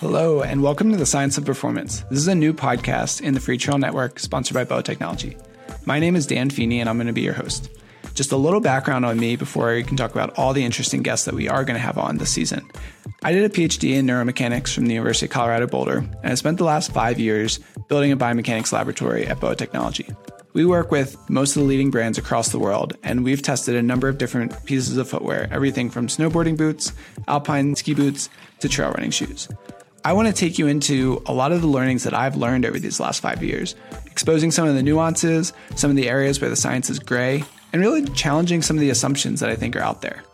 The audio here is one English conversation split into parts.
Hello, and welcome to the Science of Performance. This is a new podcast in the Freetrail Network sponsored by BOA Technology. My name is Dan Feeney, and I'm going to be your host. Just a little background on me before we can talk about all the interesting guests that we are going to have on this season. I did a PhD in neuromechanics from the University of Colorado Boulder, and I spent the last five years building a biomechanics laboratory at BOA Technology. We work with most of the leading brands across the world, and we've tested a number of different pieces of footwear, everything from snowboarding boots, alpine ski boots, to trail running shoes. I want to take you into a lot of the learnings that I've learned over these last five years, exposing some of the nuances, some of the areas where the science is gray, and really challenging some of the assumptions that I think are out there.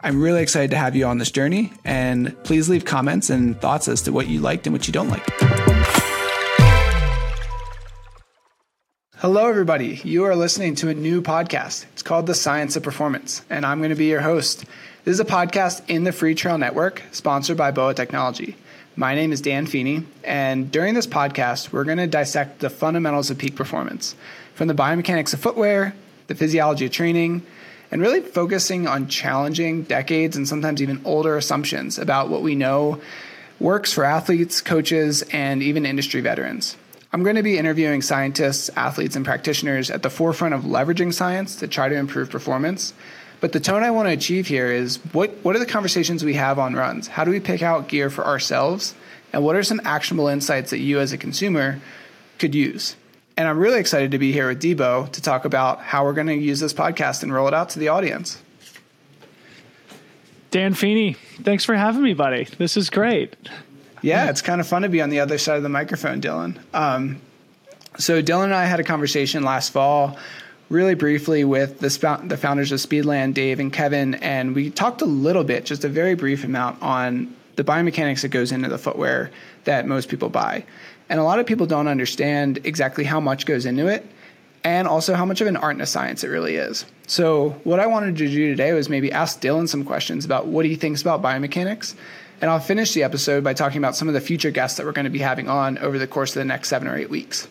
I'm really excited to have you on this journey, and please leave comments and thoughts as to what you liked and what you don't like. Hello, everybody. You are listening to a new podcast. It's called The Science of Performance, and I'm going to be your host. This is a podcast in the Freetrail Network, sponsored by BOA Technology. My name is Dan Feeney, and during this podcast, we're going to dissect the fundamentals of peak performance from the biomechanics of footwear, the physiology of training, and really focusing on challenging decades and sometimes even older assumptions about what we know works for athletes, coaches, and even industry veterans. I'm going to be interviewing scientists, athletes, and practitioners at the forefront of leveraging science to try to improve performance but the tone I want to achieve here is what, what are the conversations we have on runs? How do we pick out gear for ourselves? And what are some actionable insights that you as a consumer could use? And I'm really excited to be here with DBo to talk about how we're going to use this podcast and roll it out to the audience. Dan Feeney, thanks for having me, buddy. This is great. Yeah, it's kind of fun to be on the other side of the microphone, Dylan. Um, so, Dylan and I had a conversation last fall really briefly with the, the founders of Speedland, Dave and Kevin, and we talked a little bit, just a very brief amount, on the biomechanics that goes into the footwear that most people buy. And a lot of people don't understand exactly how much goes into it and also how much of an art and a science it really is. So, what I wanted to do today was maybe ask Dylan some questions about what he thinks about biomechanics. And I'll finish the episode by talking about some of the future guests that we're going to be having on over the course of the next seven or eight weeks.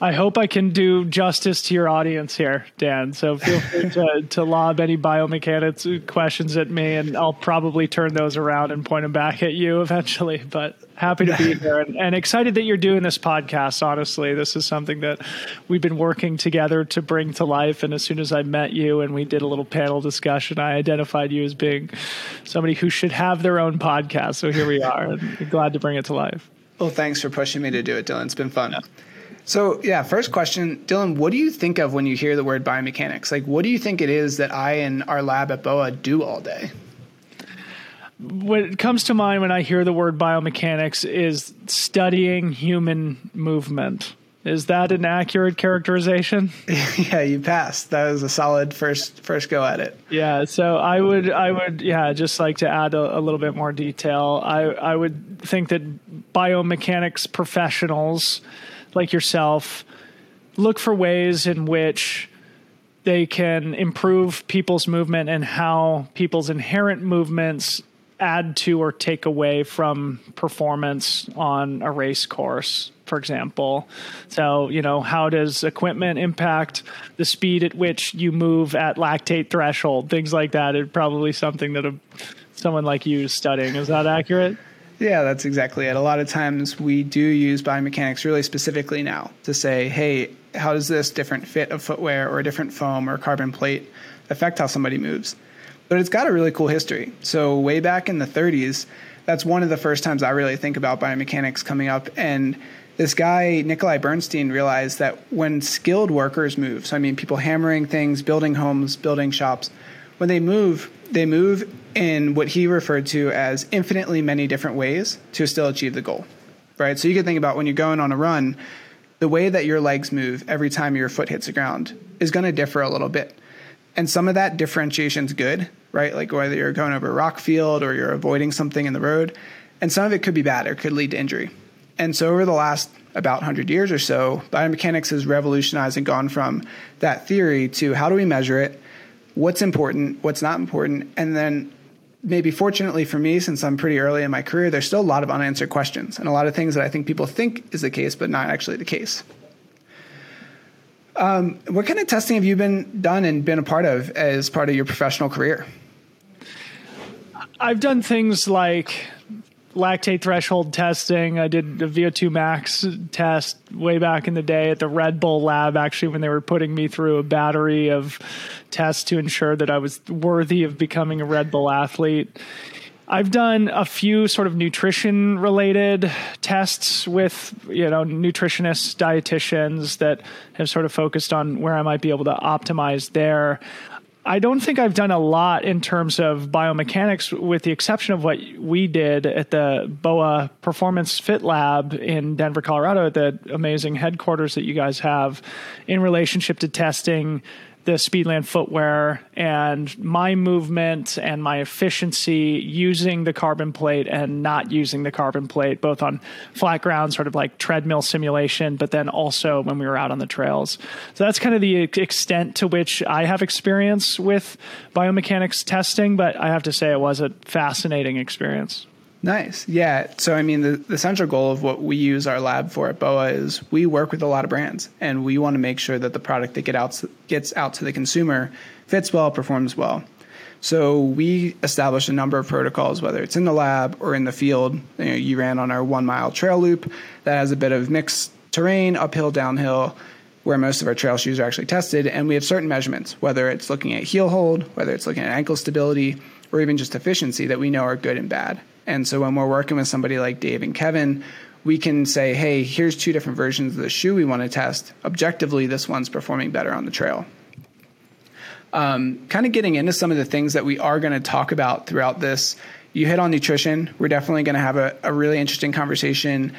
I hope I can do justice to your audience here, Dan. So feel free to, to lob any biomechanics questions at me, and I'll probably turn those around and point them back at you eventually. But happy to be here and, and, excited that you're doing this podcast. Honestly, this is something that we've been working together to bring to life. And as soon as I met you and we did a little panel discussion, I identified you as being somebody who should have their own podcast. So here we are, and glad to bring it to life. Well, thanks for pushing me to do it, Dylan. It's been fun. Yeah. So, yeah, first question, Dylan, what do you think of when you hear the word biomechanics? Like, what do you think it is that I and our lab at BOA do all day? What comes to mind when I hear the word biomechanics is studying human movement. Is that an accurate characterization? yeah, you passed. That was a solid first first go at it. Yeah, so I would I would yeah just like to add a, a little bit more detail. I I would think that biomechanics professionals like yourself look for ways in which they can improve people's movement and how people's inherent movements add to or take away from performance on a race course for example so you know how does equipment impact the speed at which you move at lactate threshold things like that. is probably something that a, someone like you is studying is that accurate yeah, that's exactly it. A lot of times we do use biomechanics really specifically now to say, hey, how does this different fit of footwear or a different foam or carbon plate affect how somebody moves? But it's got a really cool history. So, way back in the 30s, that's one of the first times I really think about biomechanics coming up. And this guy, Nikolai Bernstein, realized that when skilled workers move, so I mean people hammering things, building homes, building shops, when they move, they move in what he referred to as infinitely many different ways to still achieve the goal. Right? So you can think about when you're going on a run, the way that your legs move every time your foot hits the ground is going to differ a little bit. And some of that differentiation is good, right? Like whether you're going over a rock field or you're avoiding something in the road. And some of it could be bad or could lead to injury. And so over the last about 100 years or so, biomechanics has revolutionized and gone from that theory to how do we measure it? What's important? What's not important? And then maybe fortunately for me, since I'm pretty early in my career, there's still a lot of unanswered questions and a lot of things that I think people think is the case, but not actually the case. Um, what kind of testing have you been done and been a part of as part of your professional career? I've done things like lactate threshold testing. I did a VO2 max test way back in the day at the Red Bull lab, actually, when they were putting me through a battery of tests to ensure that I was worthy of becoming a Red Bull athlete. I've done a few sort of nutrition related tests with, you know, nutritionists, dietitians that have sort of focused on where I might be able to optimize there. I don't think I've done a lot in terms of biomechanics, with the exception of what we did at the BOA Performance Fit Lab in Denver, Colorado, at the amazing headquarters that you guys have in relationship to testing the Speedland footwear and my movement and my efficiency using the carbon plate and not using the carbon plate, both on flat ground, sort of like treadmill simulation, but then also when we were out on the trails. So that's kind of the extent to which I have experience with biomechanics testing, but I have to say it was a fascinating experience. Nice. Yeah. So, I mean, the, the central goal of what we use our lab for at BOA is we work with a lot of brands and we want to make sure that the product that get out, gets out to the consumer fits well, performs well. So, we establish a number of protocols, whether it's in the lab or in the field. You, know, you ran on our one mile trail loop that has a bit of mixed terrain, uphill, downhill, where most of our trail shoes are actually tested. And we have certain measurements, whether it's looking at heel hold, whether it's looking at ankle stability, or even just efficiency that we know are good and bad. And so when we're working with somebody like Dave and Kevin, we can say, hey, here's two different versions of the shoe we want to test. Objectively, this one's performing better on the trail. Um, kind of getting into some of the things that we are going to talk about throughout this. You hit on nutrition. We're definitely going to have a, a really interesting conversation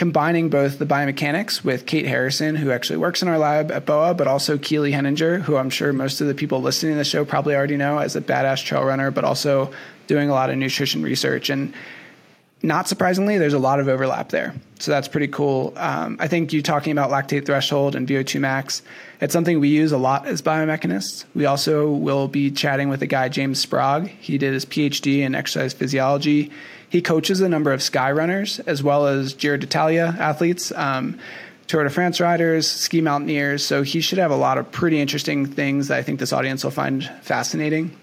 combining both the biomechanics with Kate Harrison, who actually works in our lab at BOA, but also Keely Henninger, who I'm sure most of the people listening to the show probably already know as a badass trail runner, but also doing a lot of nutrition research. And not surprisingly, there's a lot of overlap there. So that's pretty cool. Um, I think you talking about lactate threshold and VO2 max, it's something we use a lot as biomechanists. We also will be chatting with a guy, James Sprague. He did his PhD in exercise physiology. He coaches a number of sky runners as well as Giro d'Italia athletes, um, Tour de France riders, ski mountaineers. So he should have a lot of pretty interesting things that I think this audience will find fascinating.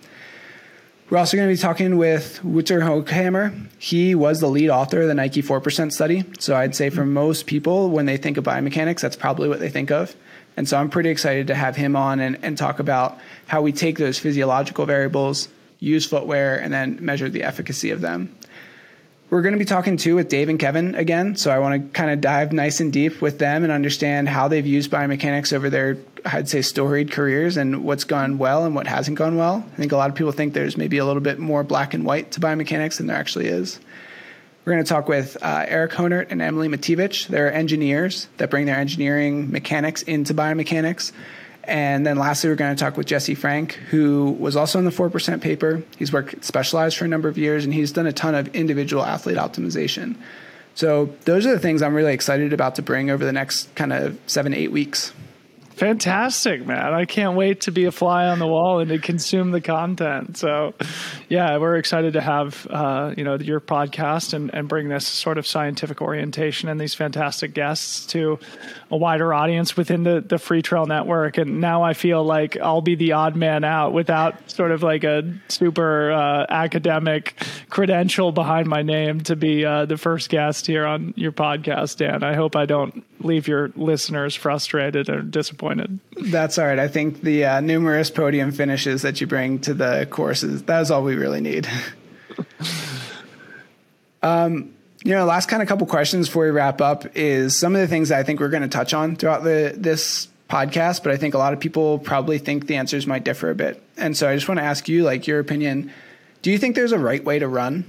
We're also going to be talking with Wouter Hoogkamer. He was the lead author of the Nike 4% study. So I'd say for most people, when they think of biomechanics, that's probably what they think of. And so I'm pretty excited to have him on and, and talk about how we take those physiological variables, use footwear, and then measure the efficacy of them. We're going to be talking too with Dave and Kevin again. So I want to kind of dive nice and deep with them and understand how they've used biomechanics over their, I'd say, storied careers and what's gone well and what hasn't gone well. I think a lot of people think there's maybe a little bit more black and white to biomechanics than there actually is. We're going to talk with uh, Eric Honert and Emily Matijevich. They're engineers that bring their engineering mechanics into biomechanics. And then lastly, we're going to talk with Jesse Frank, who was also in the 4% paper. He's worked specialized for a number of years and he's done a ton of individual athlete optimization. So those are the things I'm really excited about to bring over the next kind of seven, eight weeks. Fantastic, man. I can't wait to be a fly on the wall and to consume the content. So, yeah, we're excited to have, uh, you know, your podcast and, and bring this sort of scientific orientation and these fantastic guests to a wider audience within the, the Freetrail Network. And now I feel like I'll be the odd man out without sort of like a super uh, academic credential behind my name to be uh, the first guest here on your podcast, Dan. I hope I don't leave your listeners frustrated or disappointed. That's all right. I think the uh, numerous podium finishes that you bring to the courses, that's all we really need. um, you know, last kind of couple questions before we wrap up is some of the things I think we're going to touch on throughout the this podcast, but I think a lot of people probably think the answers might differ a bit. And so I just want to ask you, like, your opinion. Do you think there's a right way to run?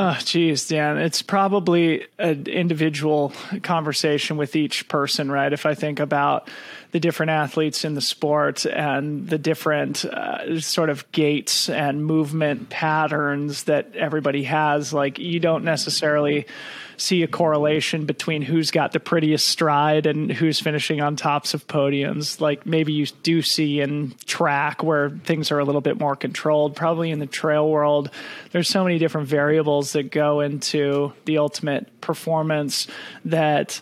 Oh, geez, Dan, it's probably an individual conversation with each person, right? If I think about the different athletes in the sport and the different uh, sort of gaits and movement patterns that everybody has, like you don't necessarily see a correlation between who's got the prettiest stride and who's finishing on tops of podiums. Like maybe you do see in track where things are a little bit more controlled. Probably in the trail world, there's so many different variables that go into the ultimate performance that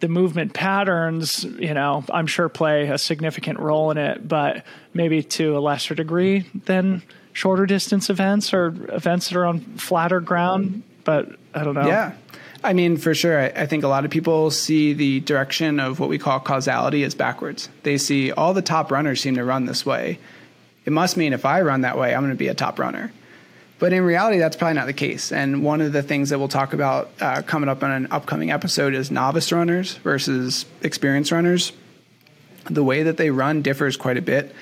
the movement patterns, you know, I'm sure play a significant role in it, but maybe to a lesser degree than shorter distance events or events that are on flatter ground. But I don't know. Yeah. I mean, for sure. I, I, think a lot of people see the direction of what we call causality as backwards. They see all the top runners seem to run this way. It must mean if I run that way, I'm going to be a top runner. But in reality, that's probably not the case. And one of the things that we'll talk about uh, coming up on an upcoming episode is novice runners versus experienced runners. The way that they run differs quite a bit.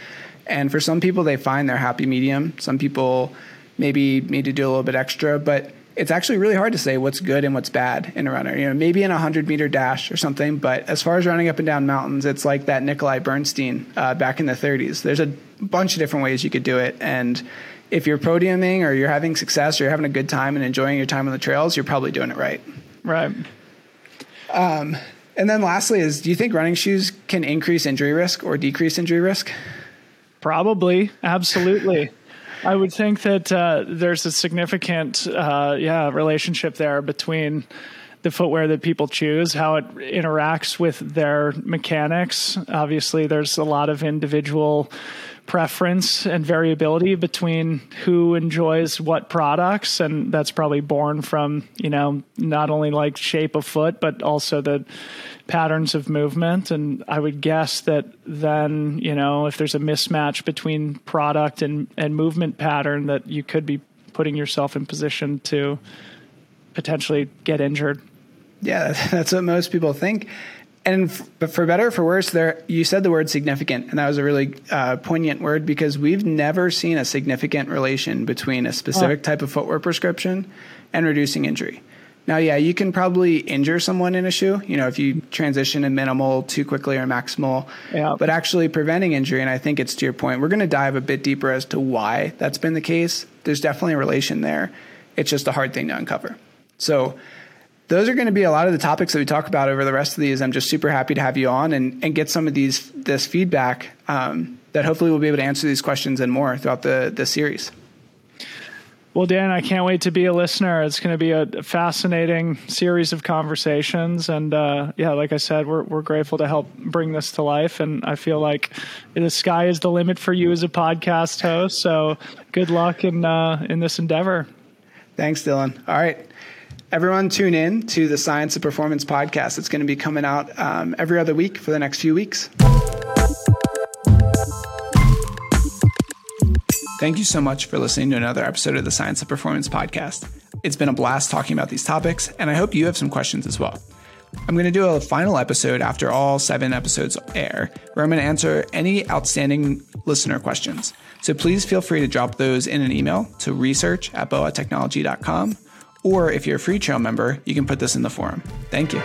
And for some people, they find their happy medium. Some people maybe need to do a little bit extra, but it's actually really hard to say what's good and what's bad in a runner. You know, maybe in a hundred meter dash or something, but as far as running up and down mountains, it's like that Nikolai Bernstein uh, back in the 30s. There's a bunch of different ways you could do it, and if you're podiuming or you're having success or you're having a good time and enjoying your time on the trails, you're probably doing it right. Right. Um, and then lastly is, do you think running shoes can increase injury risk or decrease injury risk? Probably, absolutely. I would think that uh, there's a significant, uh, yeah, relationship there between the footwear that people choose, how it interacts with their mechanics. Obviously, there's a lot of individual preference and variability between who enjoys what products and that's probably born from you know not only like shape of foot but also the patterns of movement and i would guess that then you know if there's a mismatch between product and and movement pattern that you could be putting yourself in position to potentially get injured yeah that's what most people think and f- for better or for worse, there you said the word significant, and that was a really uh, poignant word because we've never seen a significant relation between a specific oh. type of footwear prescription and reducing injury. Now, yeah, you can probably injure someone in a shoe, you know, if you transition a minimal too quickly or maximal. Yeah. But actually preventing injury, and I think it's to your point, we're going to dive a bit deeper as to why that's been the case. There's definitely a relation there. It's just a hard thing to uncover. So those are going to be a lot of the topics that we talk about over the rest of these. I'm just super happy to have you on and, and get some of these this feedback um, that hopefully we'll be able to answer these questions and more throughout the the series. Well, Dan, I can't wait to be a listener. It's going to be a fascinating series of conversations, and uh, yeah, like I said, we're we're grateful to help bring this to life. And I feel like the sky is the limit for you as a podcast host. So, good luck in uh, in this endeavor. Thanks, Dylan. All right. Everyone, tune in to the Science of Performance podcast. It's going to be coming out um, every other week for the next few weeks. Thank you so much for listening to another episode of the Science of Performance podcast. It's been a blast talking about these topics, and I hope you have some questions as well. I'm going to do a final episode after all seven episodes air, where I'm going to answer any outstanding listener questions. So please feel free to drop those in an email to research at boatechnology.com or if you're a Freetrail member, you can put this in the forum. Thank you.